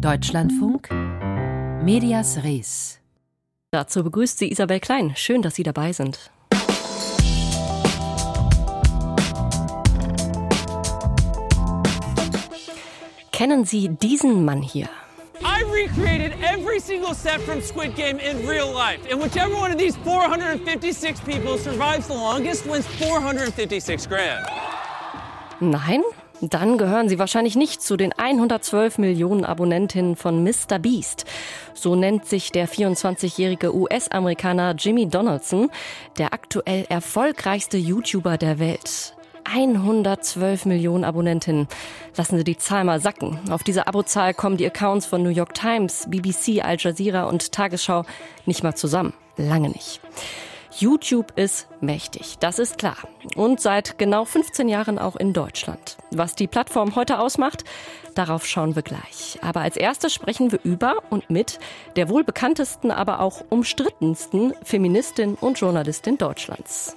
Deutschlandfunk Medias Res. Dazu begrüßt sie Isabel Klein. Schön, dass Sie dabei sind. Kennen Sie diesen Mann hier? I recreated every single set from Squid Game in real life. And whichever one of these 456 people survives the longest wins 456 grand. Nein? Dann gehören Sie wahrscheinlich nicht zu den 112 Millionen Abonnentinnen von Mr. Beast. So nennt sich der 24-jährige US-Amerikaner Jimmy Donaldson, der aktuell erfolgreichste YouTuber der Welt. 112 Millionen Abonnentinnen. Lassen Sie die Zahl mal sacken. Auf diese Abozahl kommen die Accounts von New York Times, BBC, Al Jazeera und Tagesschau nicht mal zusammen. Lange nicht. YouTube ist mächtig, das ist klar. Und seit genau 15 Jahren auch in Deutschland. Was die Plattform heute ausmacht, darauf schauen wir gleich. Aber als erstes sprechen wir über und mit der wohl bekanntesten, aber auch umstrittensten Feministin und Journalistin Deutschlands.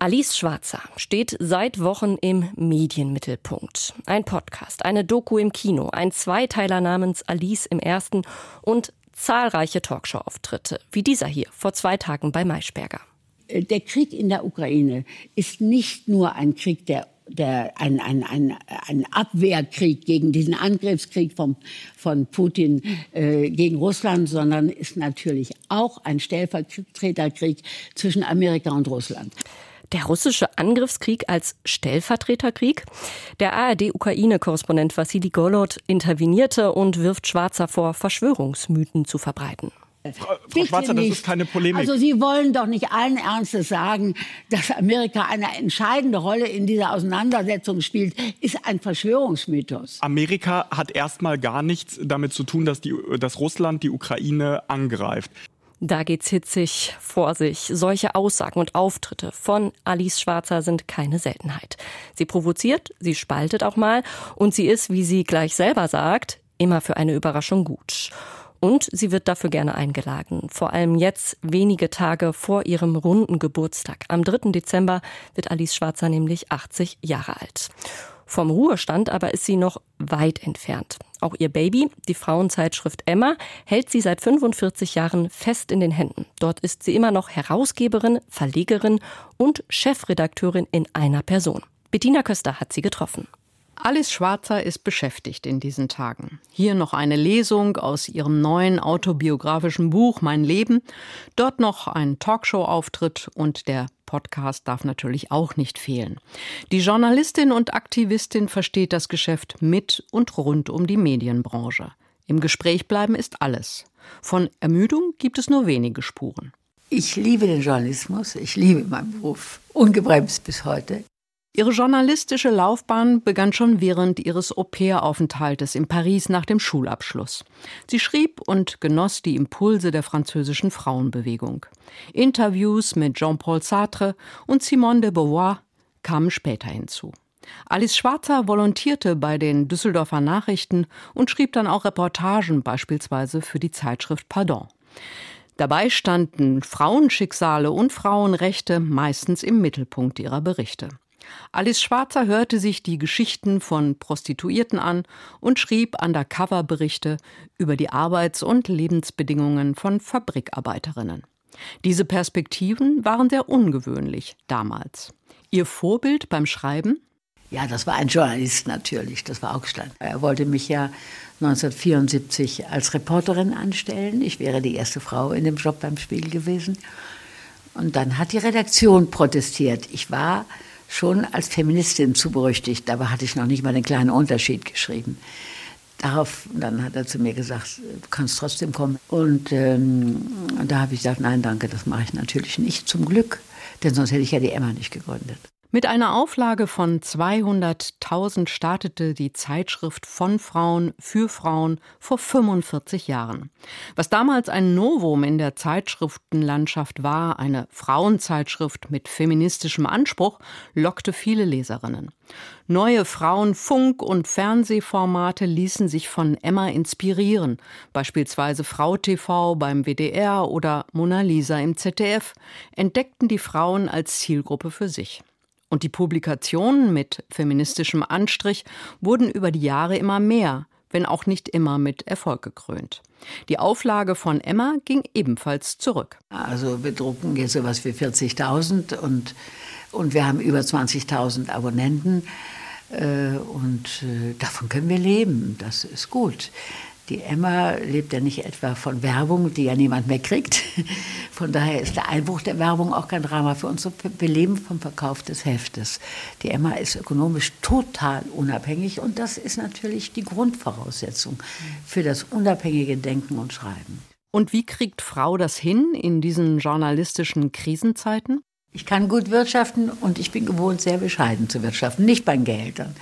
Alice Schwarzer steht seit Wochen im Medienmittelpunkt. Ein Podcast, eine Doku im Kino, ein Zweiteiler namens Alice im ersten und zahlreiche Talkshow-Auftritte, wie dieser hier vor zwei Tagen bei Maischberger. Der Krieg in der Ukraine ist nicht nur ein Krieg der der, ein, ein, ein, ein Abwehrkrieg gegen diesen Angriffskrieg vom, von Putin äh, gegen Russland, sondern ist natürlich auch ein Stellvertreterkrieg zwischen Amerika und Russland der russische Angriffskrieg als Stellvertreterkrieg. Der ARD-Ukraine-Korrespondent Vassili Golod intervenierte und wirft Schwarzer vor, Verschwörungsmythen zu verbreiten. Frau, Frau Schwarzer, das ist keine Polemik. Also Sie wollen doch nicht allen Ernstes sagen, dass Amerika eine entscheidende Rolle in dieser Auseinandersetzung spielt, ist ein Verschwörungsmythos. Amerika hat erstmal gar nichts damit zu tun, dass, die, dass Russland die Ukraine angreift. Da geht's hitzig vor sich. Solche Aussagen und Auftritte von Alice Schwarzer sind keine Seltenheit. Sie provoziert, sie spaltet auch mal und sie ist, wie sie gleich selber sagt, immer für eine Überraschung gut. Und sie wird dafür gerne eingeladen. Vor allem jetzt, wenige Tage vor ihrem runden Geburtstag. Am 3. Dezember wird Alice Schwarzer nämlich 80 Jahre alt. Vom Ruhestand aber ist sie noch weit entfernt. Auch ihr Baby, die Frauenzeitschrift Emma, hält sie seit 45 Jahren fest in den Händen. Dort ist sie immer noch Herausgeberin, Verlegerin und Chefredakteurin in einer Person. Bettina Köster hat sie getroffen. Alice Schwarzer ist beschäftigt in diesen Tagen. Hier noch eine Lesung aus ihrem neuen autobiografischen Buch Mein Leben, dort noch ein Talkshow-Auftritt und der Podcast darf natürlich auch nicht fehlen. Die Journalistin und Aktivistin versteht das Geschäft mit und rund um die Medienbranche. Im Gespräch bleiben ist alles. Von Ermüdung gibt es nur wenige Spuren. Ich liebe den Journalismus, ich liebe meinen Beruf, ungebremst bis heute. Ihre journalistische Laufbahn begann schon während ihres Au-pair-Aufenthaltes in Paris nach dem Schulabschluss. Sie schrieb und genoss die Impulse der französischen Frauenbewegung. Interviews mit Jean-Paul Sartre und Simone de Beauvoir kamen später hinzu. Alice Schwarzer volontierte bei den Düsseldorfer Nachrichten und schrieb dann auch Reportagen, beispielsweise für die Zeitschrift Pardon. Dabei standen Frauenschicksale und Frauenrechte meistens im Mittelpunkt ihrer Berichte. Alice Schwarzer hörte sich die Geschichten von Prostituierten an und schrieb Undercover-Berichte über die Arbeits- und Lebensbedingungen von Fabrikarbeiterinnen. Diese Perspektiven waren sehr ungewöhnlich damals. Ihr Vorbild beim Schreiben? Ja, das war ein Journalist natürlich, das war Augstein. Er wollte mich ja 1974 als Reporterin anstellen. Ich wäre die erste Frau in dem Job beim Spiegel gewesen. Und dann hat die Redaktion protestiert. Ich war schon als Feministin zu berüchtigt. Dabei hatte ich noch nicht mal den kleinen Unterschied geschrieben. Darauf, dann hat er zu mir gesagt, du kannst trotzdem kommen. Und ähm, da habe ich gesagt, nein, danke, das mache ich natürlich nicht, zum Glück. Denn sonst hätte ich ja die Emma nicht gegründet. Mit einer Auflage von 200.000 startete die Zeitschrift von Frauen für Frauen vor 45 Jahren. Was damals ein Novum in der Zeitschriftenlandschaft war, eine Frauenzeitschrift mit feministischem Anspruch, lockte viele Leserinnen. Neue Frauenfunk- und Fernsehformate ließen sich von Emma inspirieren, beispielsweise Frau TV beim WDR oder Mona Lisa im ZDF, entdeckten die Frauen als Zielgruppe für sich. Und die Publikationen mit feministischem Anstrich wurden über die Jahre immer mehr, wenn auch nicht immer mit Erfolg gekrönt. Die Auflage von Emma ging ebenfalls zurück. Also wir drucken jetzt sowas wie 40.000 und, und wir haben über 20.000 Abonnenten äh, und äh, davon können wir leben. Das ist gut. Die Emma lebt ja nicht etwa von Werbung, die ja niemand mehr kriegt. Von daher ist der Einbruch der Werbung auch kein Drama für uns. Wir leben vom Verkauf des Heftes. Die Emma ist ökonomisch total unabhängig und das ist natürlich die Grundvoraussetzung für das unabhängige Denken und Schreiben. Und wie kriegt Frau das hin in diesen journalistischen Krisenzeiten? Ich kann gut wirtschaften und ich bin gewohnt, sehr bescheiden zu wirtschaften, nicht bei Gehältern.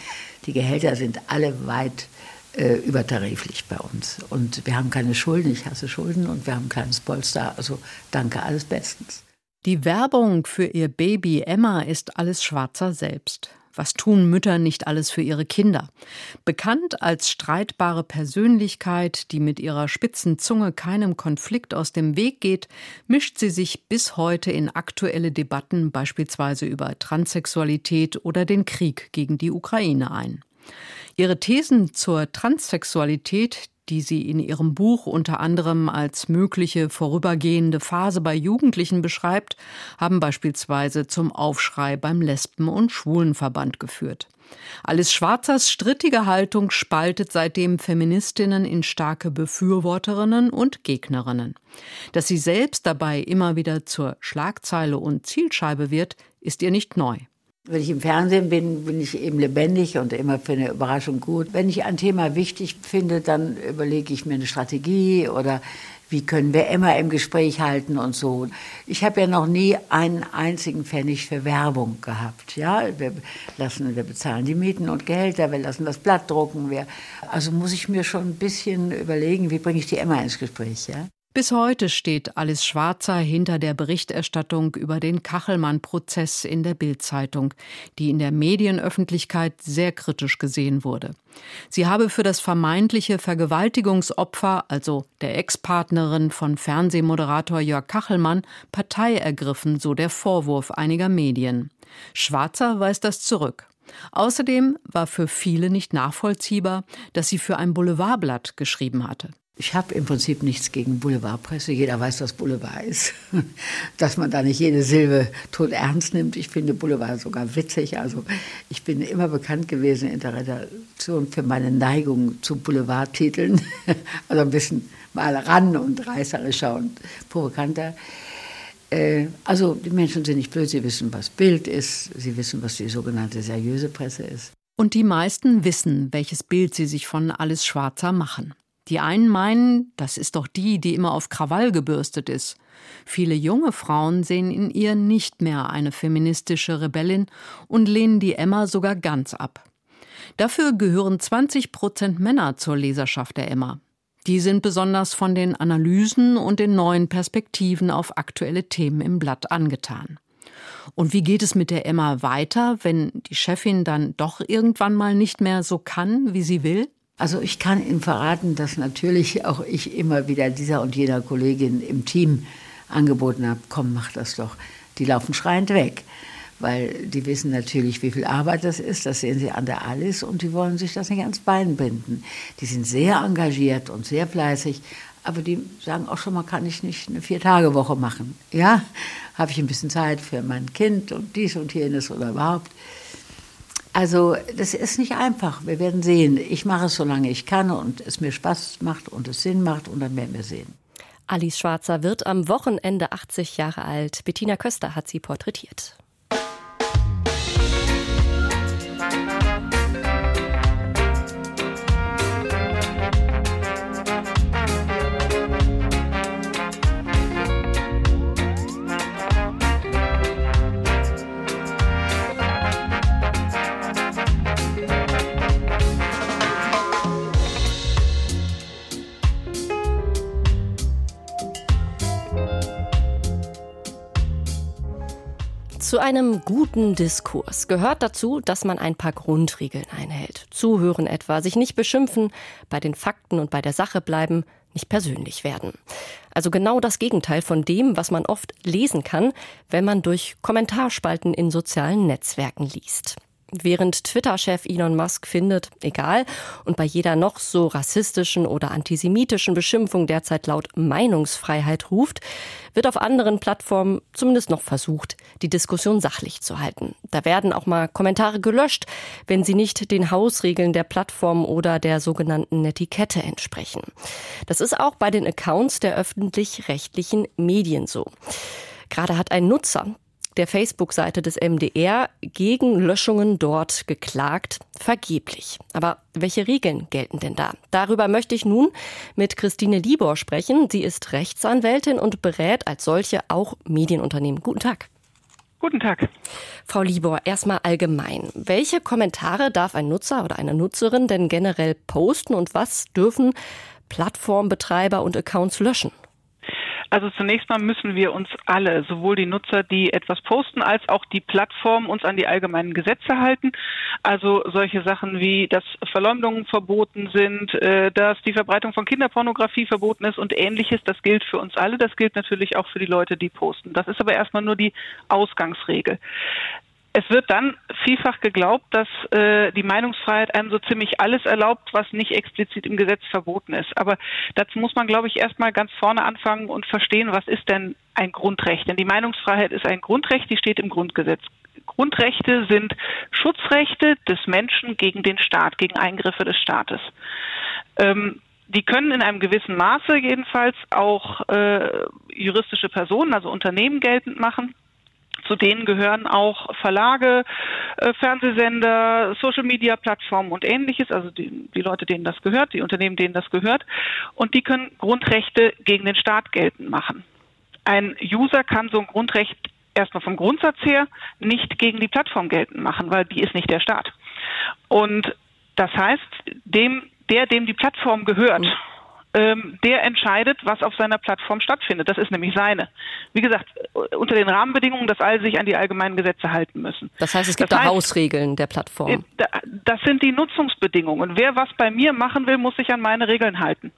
Die Gehälter sind alle weit äh, übertariflich bei uns. Und wir haben keine Schulden, ich hasse Schulden und wir haben ein kleines Polster. Also danke, alles bestens. Die Werbung für ihr Baby Emma ist alles Schwarzer selbst. Was tun Mütter nicht alles für ihre Kinder? Bekannt als streitbare Persönlichkeit, die mit ihrer spitzen Zunge keinem Konflikt aus dem Weg geht, mischt sie sich bis heute in aktuelle Debatten, beispielsweise über Transsexualität oder den Krieg gegen die Ukraine ein. Ihre Thesen zur Transsexualität, die sie in ihrem Buch unter anderem als mögliche vorübergehende Phase bei Jugendlichen beschreibt, haben beispielsweise zum Aufschrei beim Lesben- und Schwulenverband geführt. Alice Schwarzers strittige Haltung spaltet seitdem Feministinnen in starke Befürworterinnen und Gegnerinnen. Dass sie selbst dabei immer wieder zur Schlagzeile und Zielscheibe wird, ist ihr nicht neu. Wenn ich im Fernsehen bin, bin ich eben lebendig und immer für eine Überraschung gut. Wenn ich ein Thema wichtig finde, dann überlege ich mir eine Strategie oder wie können wir Emma im Gespräch halten und so. Ich habe ja noch nie einen einzigen Pfennig für Werbung gehabt. Ja, wir lassen, wir bezahlen die Mieten und Gehälter, wir lassen das Blatt drucken. Wir, also muss ich mir schon ein bisschen überlegen, wie bringe ich die Emma ins Gespräch. Ja? Bis heute steht Alice Schwarzer hinter der Berichterstattung über den Kachelmann-Prozess in der Bild-Zeitung, die in der Medienöffentlichkeit sehr kritisch gesehen wurde. Sie habe für das vermeintliche Vergewaltigungsopfer, also der Ex-Partnerin von Fernsehmoderator Jörg Kachelmann, Partei ergriffen, so der Vorwurf einiger Medien. Schwarzer weist das zurück. Außerdem war für viele nicht nachvollziehbar, dass sie für ein Boulevardblatt geschrieben hatte. Ich habe im Prinzip nichts gegen Boulevardpresse. Jeder weiß, was Boulevard ist. Dass man da nicht jede Silbe tot ernst nimmt. Ich finde Boulevard sogar witzig. Also ich bin immer bekannt gewesen in der Redaktion für meine Neigung zu Boulevardtiteln. Also ein bisschen mal ran und reißerischer und provokanter. Äh, also die Menschen sind nicht blöd, sie wissen, was Bild ist, sie wissen, was die sogenannte seriöse Presse ist. Und die meisten wissen, welches Bild sie sich von Alles Schwarzer machen. Die einen meinen, das ist doch die, die immer auf Krawall gebürstet ist. Viele junge Frauen sehen in ihr nicht mehr eine feministische Rebellin und lehnen die Emma sogar ganz ab. Dafür gehören 20 Prozent Männer zur Leserschaft der Emma. Die sind besonders von den Analysen und den neuen Perspektiven auf aktuelle Themen im Blatt angetan. Und wie geht es mit der Emma weiter, wenn die Chefin dann doch irgendwann mal nicht mehr so kann, wie sie will? Also ich kann Ihnen verraten, dass natürlich auch ich immer wieder dieser und jener Kollegin im Team angeboten habe, komm, mach das doch. Die laufen schreiend weg, weil die wissen natürlich, wie viel Arbeit das ist. Das sehen sie an der Alice und die wollen sich das nicht ans Bein binden. Die sind sehr engagiert und sehr fleißig, aber die sagen auch schon mal, kann ich nicht eine Vier-Tage-Woche machen. Ja, habe ich ein bisschen Zeit für mein Kind und dies und jenes oder überhaupt. Also das ist nicht einfach. Wir werden sehen. Ich mache es, solange ich kann und es mir Spaß macht und es Sinn macht und dann werden wir sehen. Alice Schwarzer wird am Wochenende 80 Jahre alt. Bettina Köster hat sie porträtiert. Zu einem guten Diskurs gehört dazu, dass man ein paar Grundregeln einhält. Zuhören etwa, sich nicht beschimpfen, bei den Fakten und bei der Sache bleiben, nicht persönlich werden. Also genau das Gegenteil von dem, was man oft lesen kann, wenn man durch Kommentarspalten in sozialen Netzwerken liest. Während Twitter-Chef Elon Musk findet, egal, und bei jeder noch so rassistischen oder antisemitischen Beschimpfung derzeit laut Meinungsfreiheit ruft, wird auf anderen Plattformen zumindest noch versucht, die Diskussion sachlich zu halten. Da werden auch mal Kommentare gelöscht, wenn sie nicht den Hausregeln der Plattform oder der sogenannten Netiquette entsprechen. Das ist auch bei den Accounts der öffentlich-rechtlichen Medien so. Gerade hat ein Nutzer der Facebook-Seite des MDR gegen Löschungen dort geklagt, vergeblich. Aber welche Regeln gelten denn da? Darüber möchte ich nun mit Christine Libor sprechen. Sie ist Rechtsanwältin und berät als solche auch Medienunternehmen. Guten Tag. Guten Tag. Frau Libor, erstmal allgemein. Welche Kommentare darf ein Nutzer oder eine Nutzerin denn generell posten und was dürfen Plattformbetreiber und Accounts löschen? Also zunächst mal müssen wir uns alle, sowohl die Nutzer, die etwas posten, als auch die Plattformen uns an die allgemeinen Gesetze halten. Also solche Sachen wie, dass Verleumdungen verboten sind, äh, dass die Verbreitung von Kinderpornografie verboten ist und ähnliches. Das gilt für uns alle. Das gilt natürlich auch für die Leute, die posten. Das ist aber erstmal nur die Ausgangsregel. Es wird dann vielfach geglaubt, dass äh, die Meinungsfreiheit einem so ziemlich alles erlaubt, was nicht explizit im Gesetz verboten ist. Aber dazu muss man, glaube ich, erstmal ganz vorne anfangen und verstehen, was ist denn ein Grundrecht? Denn die Meinungsfreiheit ist ein Grundrecht, die steht im Grundgesetz. Grundrechte sind Schutzrechte des Menschen gegen den Staat, gegen Eingriffe des Staates. Ähm, die können in einem gewissen Maße jedenfalls auch äh, juristische Personen, also Unternehmen geltend machen. Zu denen gehören auch Verlage, äh, Fernsehsender, Social-Media-Plattformen und ähnliches, also die, die Leute, denen das gehört, die Unternehmen, denen das gehört. Und die können Grundrechte gegen den Staat geltend machen. Ein User kann so ein Grundrecht erstmal vom Grundsatz her nicht gegen die Plattform geltend machen, weil die ist nicht der Staat. Und das heißt, dem, der, dem die Plattform gehört, mhm ähm, der entscheidet, was auf seiner Plattform stattfindet. Das ist nämlich seine. Wie gesagt, unter den Rahmenbedingungen, dass alle sich an die allgemeinen Gesetze halten müssen. Das heißt, es gibt das da heißt, Hausregeln der Plattform. Äh, das sind die Nutzungsbedingungen. Wer was bei mir machen will, muss sich an meine Regeln halten.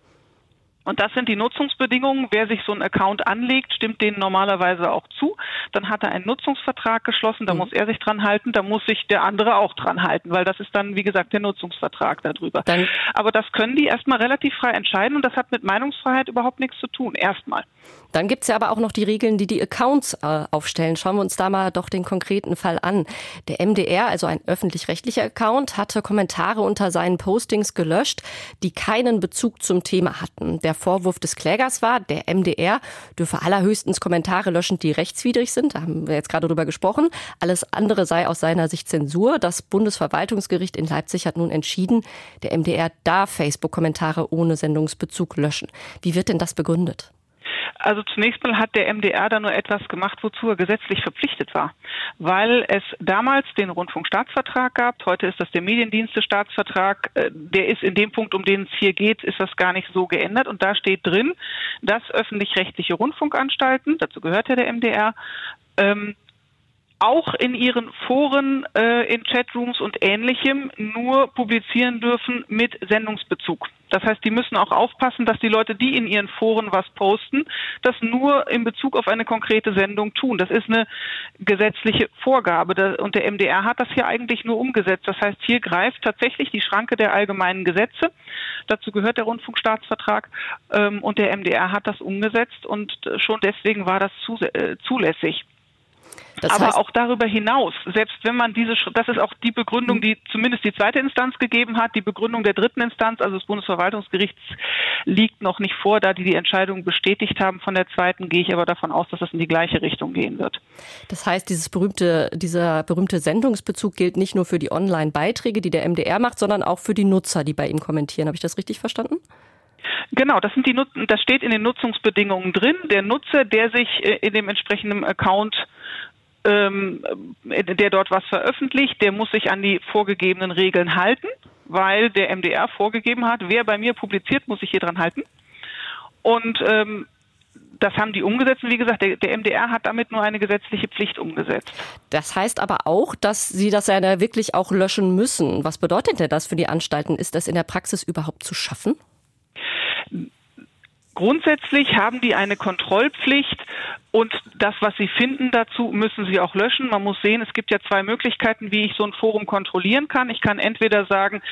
Und das sind die Nutzungsbedingungen. Wer sich so einen Account anlegt, stimmt denen normalerweise auch zu. Dann hat er einen Nutzungsvertrag geschlossen, da mhm. muss er sich dran halten, da muss sich der andere auch dran halten, weil das ist dann, wie gesagt, der Nutzungsvertrag darüber. Dann Aber das können die erstmal relativ frei entscheiden und das hat mit Meinungsfreiheit überhaupt nichts zu tun. Erstmal. Dann gibt es ja aber auch noch die Regeln, die die Accounts äh, aufstellen. Schauen wir uns da mal doch den konkreten Fall an. Der MDR, also ein öffentlich-rechtlicher Account, hatte Kommentare unter seinen Postings gelöscht, die keinen Bezug zum Thema hatten. Der Vorwurf des Klägers war, der MDR dürfe allerhöchstens Kommentare löschen, die rechtswidrig sind. Da haben wir jetzt gerade drüber gesprochen. Alles andere sei aus seiner Sicht Zensur. Das Bundesverwaltungsgericht in Leipzig hat nun entschieden, der MDR darf Facebook-Kommentare ohne Sendungsbezug löschen. Wie wird denn das begründet? Also zunächst mal hat der MDR da nur etwas gemacht, wozu er gesetzlich verpflichtet war, weil es damals den Rundfunkstaatsvertrag gab. Heute ist das der Mediendienstestaatsvertrag. Äh, der ist in dem Punkt, um den es hier geht, ist das gar nicht so geändert. Und da steht drin, dass öffentlich-rechtliche Rundfunkanstalten, dazu gehört ja der MDR, ähm, auch in ihren Foren, äh, in Chatrooms und ähnlichem nur publizieren dürfen mit Sendungsbezug. Das heißt, die müssen auch aufpassen, dass die Leute, die in ihren Foren was posten, das nur in Bezug auf eine konkrete Sendung tun. Das ist eine gesetzliche Vorgabe. Und der MDR hat das hier eigentlich nur umgesetzt. Das heißt, hier greift tatsächlich die Schranke der allgemeinen Gesetze. Dazu gehört der Rundfunkstaatsvertrag. Ähm, und der MDR hat das umgesetzt und schon deswegen war das äh, zulässig. Das Aber heißt, auch darüber hinaus, selbst wenn man diese, das ist auch die Begründung, die zumindest die zweite Instanz gegeben hat, die Begründung der dritten Instanz, also des Bundesverwaltungsgerichts, liegt noch nicht vor, da die die Entscheidung bestätigt haben von der zweiten, gehe ich aber davon aus, dass das in die gleiche Richtung gehen wird. Das heißt, dieses berühmte, dieser berühmte Sendungsbezug gilt nicht nur für die Online-Beiträge, die der MDR macht, sondern auch für die Nutzer, die bei ihm kommentieren. Habe ich das richtig verstanden? Genau, das sind die das steht in den Nutzungsbedingungen drin. Der Nutzer, der sich äh, in dem entsprechenden Account ähm, der dort was veröffentlicht, der muss sich an die vorgegebenen Regeln halten, weil der MDR vorgegeben hat, wer bei mir publiziert, muss sich hier dran halten. Und ähm, das haben die umgesetzt. Und wie gesagt, der, der, MDR hat damit nur eine gesetzliche Pflicht umgesetzt. Das heißt aber auch, dass Sie das ja wirklich auch löschen müssen. Was bedeutet denn das für die Anstalten? Ist das in der Praxis überhaupt zu schaffen? Grundsätzlich haben die eine Kontrollpflicht und das, was sie finden dazu, müssen sie auch löschen. Man muss sehen, es gibt ja zwei Möglichkeiten, wie ich so ein Forum kontrollieren kann. Ich kann entweder sagen,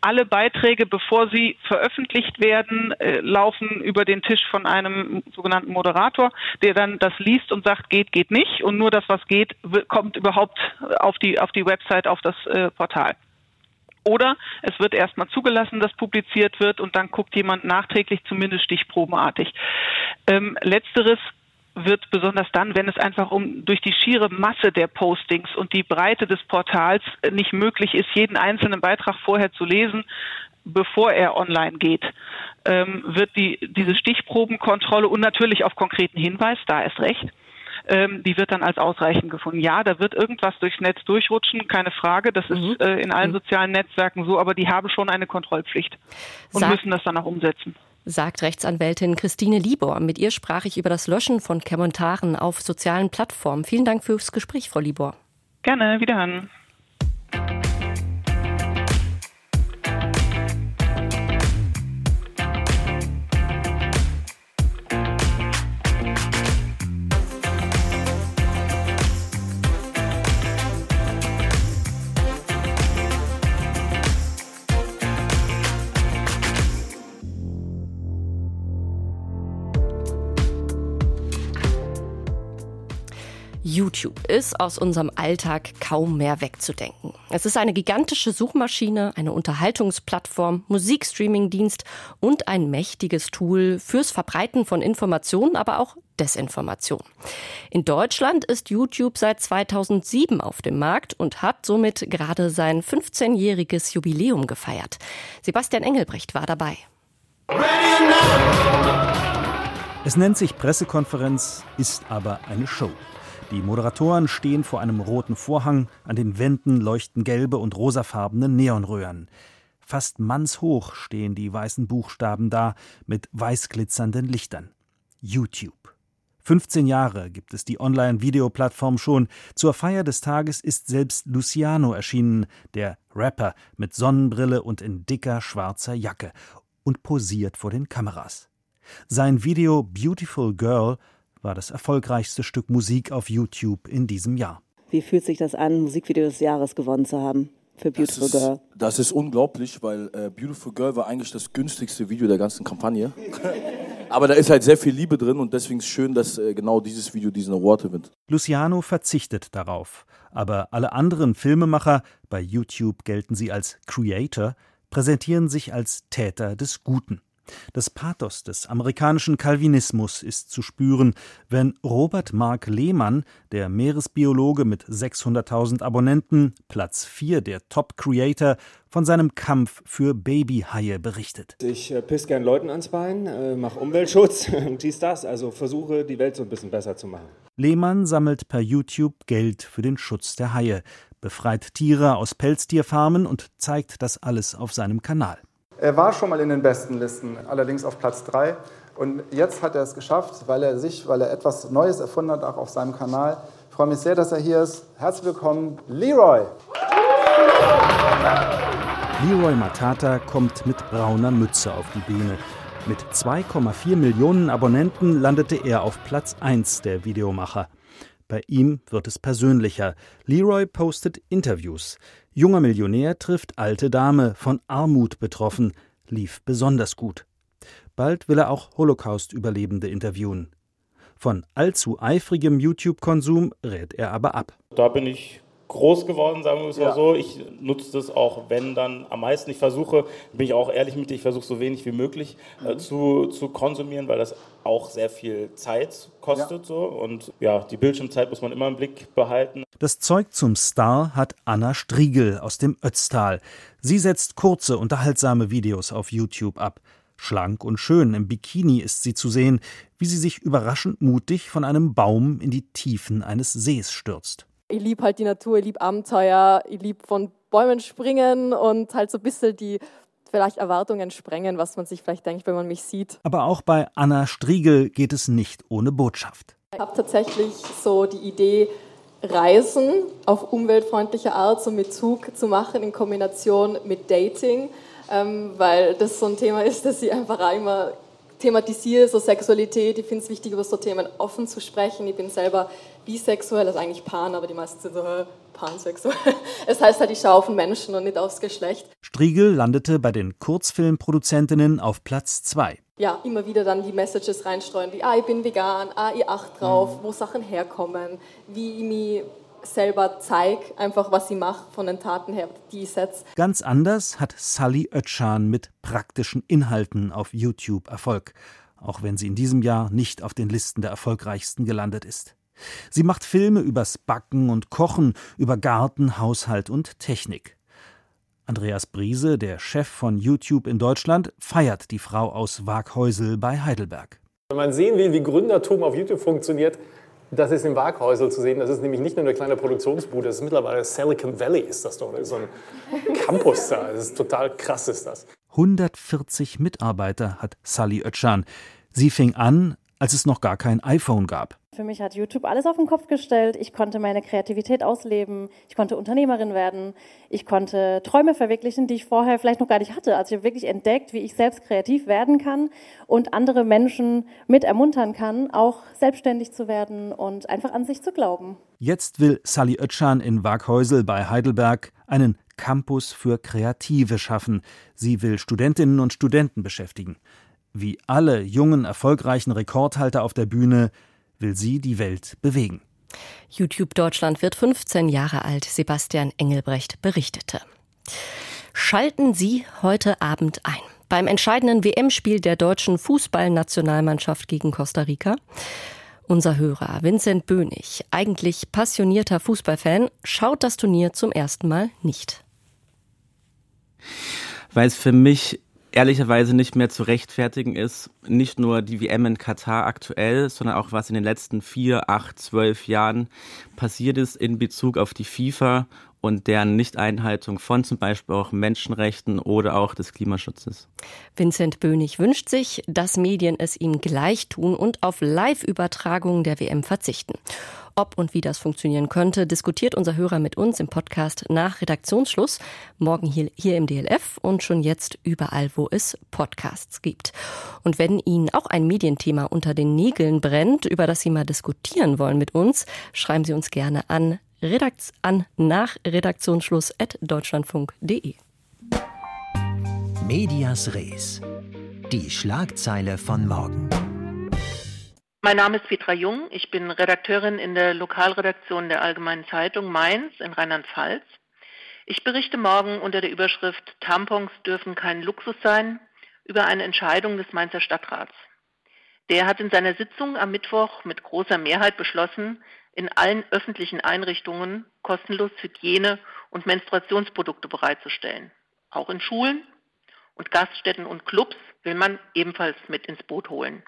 alle Beiträge, bevor sie veröffentlicht werden, äh, laufen über den Tisch von einem sogenannten Moderator, der dann das liest und sagt, geht, geht nicht. Und nur das, was geht, kommt überhaupt auf die, auf die Website, auf das äh, Portal. Oder es wird erstmal zugelassen, dass publiziert wird und dann guckt jemand nachträglich, zumindest stichprobenartig. Ähm, letzteres wird besonders dann, wenn es einfach um durch die schiere Masse der Postings und die Breite des Portals nicht möglich ist, jeden einzelnen Beitrag vorher zu lesen, bevor er online geht, ähm, wird die, diese Stichprobenkontrolle und natürlich auf konkreten Hinweis, da ist recht, ähm, die wird dann als ausreichend gefunden. Ja, da wird irgendwas durchs Netz durchrutschen, keine Frage. Das mhm. ist äh, in allen mhm. sozialen Netzwerken so, aber die haben schon eine Kontrollpflicht und Sag müssen das dann auch umsetzen sagt Rechtsanwältin Christine Libor. Mit ihr sprach ich über das Löschen von Kommentaren auf sozialen Plattformen. Vielen Dank fürs Gespräch, Frau Libor. Gerne, wiederhören. YouTube ist aus unserem Alltag kaum mehr wegzudenken. Es ist eine gigantische Suchmaschine, eine Unterhaltungsplattform, Musikstreamingdienst und ein mächtiges Tool fürs Verbreiten von Informationen, aber auch Desinformation. In Deutschland ist YouTube seit 2007 auf dem Markt und hat somit gerade sein 15-jähriges Jubiläum gefeiert. Sebastian Engelbrecht war dabei. Es nennt sich Pressekonferenz, ist aber eine Show. Die Moderatoren stehen vor einem roten Vorhang, an den Wänden leuchten gelbe und rosafarbene Neonröhren. Fast mannshoch stehen die weißen Buchstaben da mit weißglitzernden Lichtern. YouTube. 15 Jahre gibt es die Online-Videoplattform schon. Zur Feier des Tages ist selbst Luciano erschienen, der Rapper mit Sonnenbrille und in dicker schwarzer Jacke und posiert vor den Kameras. Sein Video Beautiful Girl war das erfolgreichste Stück Musik auf YouTube in diesem Jahr. Wie fühlt sich das an, Musikvideo des Jahres gewonnen zu haben? Für Beautiful das ist, Girl. Das ist unglaublich, weil äh, Beautiful Girl war eigentlich das günstigste Video der ganzen Kampagne. Aber da ist halt sehr viel Liebe drin und deswegen ist es schön, dass äh, genau dieses Video diesen Award gewinnt. Luciano verzichtet darauf. Aber alle anderen Filmemacher, bei YouTube gelten sie als Creator, präsentieren sich als Täter des Guten. Das Pathos des amerikanischen Calvinismus ist zu spüren, wenn Robert Mark Lehmann, der Meeresbiologe mit 600.000 Abonnenten, Platz 4 der Top Creator, von seinem Kampf für Babyhaie berichtet. Ich äh, piss gern Leuten ans Bein, äh, mache Umweltschutz und dies, das, also versuche die Welt so ein bisschen besser zu machen. Lehmann sammelt per YouTube Geld für den Schutz der Haie, befreit Tiere aus Pelztierfarmen und zeigt das alles auf seinem Kanal. Er war schon mal in den besten Listen, allerdings auf Platz 3. Und jetzt hat er es geschafft, weil er sich, weil er etwas Neues erfunden hat, auch auf seinem Kanal. Ich freue mich sehr, dass er hier ist. Herzlich willkommen, Leroy. Leroy Matata kommt mit brauner Mütze auf die Bühne. Mit 2,4 Millionen Abonnenten landete er auf Platz 1 der Videomacher. Bei ihm wird es persönlicher. Leroy postet Interviews. Junger Millionär trifft alte Dame, von Armut betroffen, lief besonders gut. Bald will er auch Holocaust-Überlebende interviewen. Von allzu eifrigem YouTube-Konsum rät er aber ab. Da bin ich groß geworden, sagen wir es ja. mal so. Ich nutze das auch, wenn dann am meisten. Ich versuche, bin ich auch ehrlich mit dir, ich versuche so wenig wie möglich äh, mhm. zu, zu konsumieren, weil das auch sehr viel Zeit kostet. Ja. So. Und ja, die Bildschirmzeit muss man immer im Blick behalten. Das Zeug zum Star hat Anna Striegel aus dem Ötztal. Sie setzt kurze, unterhaltsame Videos auf YouTube ab. Schlank und schön im Bikini ist sie zu sehen, wie sie sich überraschend mutig von einem Baum in die Tiefen eines Sees stürzt ich liebe halt die Natur, ich liebe Abenteuer, ich liebe von Bäumen springen und halt so ein bisschen die vielleicht Erwartungen sprengen, was man sich vielleicht denkt, wenn man mich sieht. Aber auch bei Anna Striegel geht es nicht ohne Botschaft. Ich habe tatsächlich so die Idee, Reisen auf umweltfreundliche Art so mit Zug zu machen in Kombination mit Dating, ähm, weil das so ein Thema ist, das ich einfach immer thematisiere, so Sexualität. Ich finde es wichtig, über so Themen offen zu sprechen. Ich bin selber bisexuell, also eigentlich pan, aber die meisten sind so pansexuell. Es heißt halt, ich schaue auf den Menschen und nicht aufs Geschlecht. Striegel landete bei den Kurzfilmproduzentinnen auf Platz 2. Ja, immer wieder dann die Messages reinstreuen, wie, ah, ich bin vegan, ah, ich achte drauf, mhm. wo Sachen herkommen, wie ich mich selber zeige, einfach was ich mache von den Taten her, die ich setze. Ganz anders hat Sally Oetschan mit praktischen Inhalten auf YouTube Erfolg, auch wenn sie in diesem Jahr nicht auf den Listen der erfolgreichsten gelandet ist. Sie macht Filme übers Backen und Kochen, über Garten, Haushalt und Technik. Andreas Briese, der Chef von YouTube in Deutschland, feiert die Frau aus Waghäusel bei Heidelberg. Wenn man sehen will, wie Gründertum auf YouTube funktioniert, das ist im Waghäusel zu sehen. Das ist nämlich nicht nur eine kleine Produktionsbude, das ist mittlerweile Silicon Valley ist das doch. Das ist so ein Campus da. Das ist total krass ist das. 140 Mitarbeiter hat Sally Oetschan. Sie fing an, als es noch gar kein iPhone gab. Für mich hat YouTube alles auf den Kopf gestellt. Ich konnte meine Kreativität ausleben. Ich konnte Unternehmerin werden. Ich konnte Träume verwirklichen, die ich vorher vielleicht noch gar nicht hatte. Also ich habe wirklich entdeckt, wie ich selbst kreativ werden kann und andere Menschen mit ermuntern kann, auch selbstständig zu werden und einfach an sich zu glauben. Jetzt will Sally Oetschan in Waghäusel bei Heidelberg einen Campus für Kreative schaffen. Sie will Studentinnen und Studenten beschäftigen. Wie alle jungen, erfolgreichen Rekordhalter auf der Bühne will sie die Welt bewegen. YouTube Deutschland wird 15 Jahre alt, Sebastian Engelbrecht berichtete. Schalten Sie heute Abend ein. Beim entscheidenden WM-Spiel der deutschen Fußballnationalmannschaft gegen Costa Rica. Unser Hörer Vincent Bönig, eigentlich passionierter Fußballfan, schaut das Turnier zum ersten Mal nicht. Weil es für mich ehrlicherweise nicht mehr zu rechtfertigen ist, nicht nur die WM in Katar aktuell, sondern auch was in den letzten vier, acht, zwölf Jahren passiert ist in Bezug auf die FIFA und deren Nichteinhaltung von zum Beispiel auch Menschenrechten oder auch des Klimaschutzes. Vincent Bönig wünscht sich, dass Medien es ihm gleich tun und auf Live-Übertragungen der WM verzichten. Ob und wie das funktionieren könnte, diskutiert unser Hörer mit uns im Podcast nach Redaktionsschluss. Morgen hier, hier im DLF und schon jetzt überall, wo es Podcasts gibt. Und wenn Ihnen auch ein Medienthema unter den Nägeln brennt, über das Sie mal diskutieren wollen mit uns, schreiben Sie uns gerne an Redakt an nach Redaktionsschluss at deutschlandfunk.de. Medias Res. Die Schlagzeile von morgen. Mein Name ist Petra Jung. Ich bin Redakteurin in der Lokalredaktion der Allgemeinen Zeitung Mainz in Rheinland-Pfalz. Ich berichte morgen unter der Überschrift Tampons dürfen kein Luxus sein über eine Entscheidung des Mainzer Stadtrats. Der hat in seiner Sitzung am Mittwoch mit großer Mehrheit beschlossen, in allen öffentlichen Einrichtungen kostenlos Hygiene- und Menstruationsprodukte bereitzustellen. Auch in Schulen und Gaststätten und Clubs will man ebenfalls mit ins Boot holen.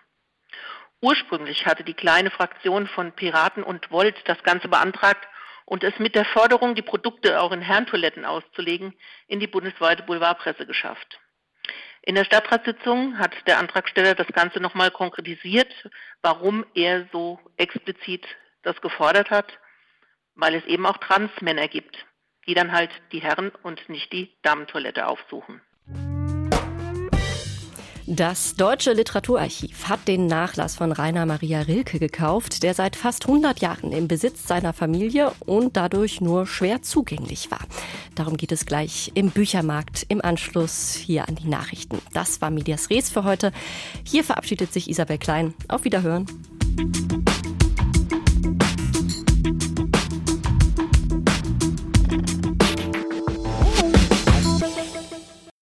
Ursprünglich hatte die kleine Fraktion von Piraten und Volt das Ganze beantragt und es mit der Forderung, die Produkte auch in Herrentoiletten auszulegen, in die bundesweite Boulevardpresse geschafft. In der Stadtratssitzung hat der Antragsteller das Ganze nochmal konkretisiert, warum er so explizit das gefordert hat, weil es eben auch Transmänner gibt, die dann halt die Herren- und nicht die Damentoilette aufsuchen. Das Deutsche Literaturarchiv hat den Nachlass von Rainer Maria Rilke gekauft, der seit fast 100 Jahren im Besitz seiner Familie und dadurch nur schwer zugänglich war. Darum geht es gleich im Büchermarkt im Anschluss hier an die Nachrichten. Das war Medias Res für heute. Hier verabschiedet sich Isabel Klein. Auf Wiederhören.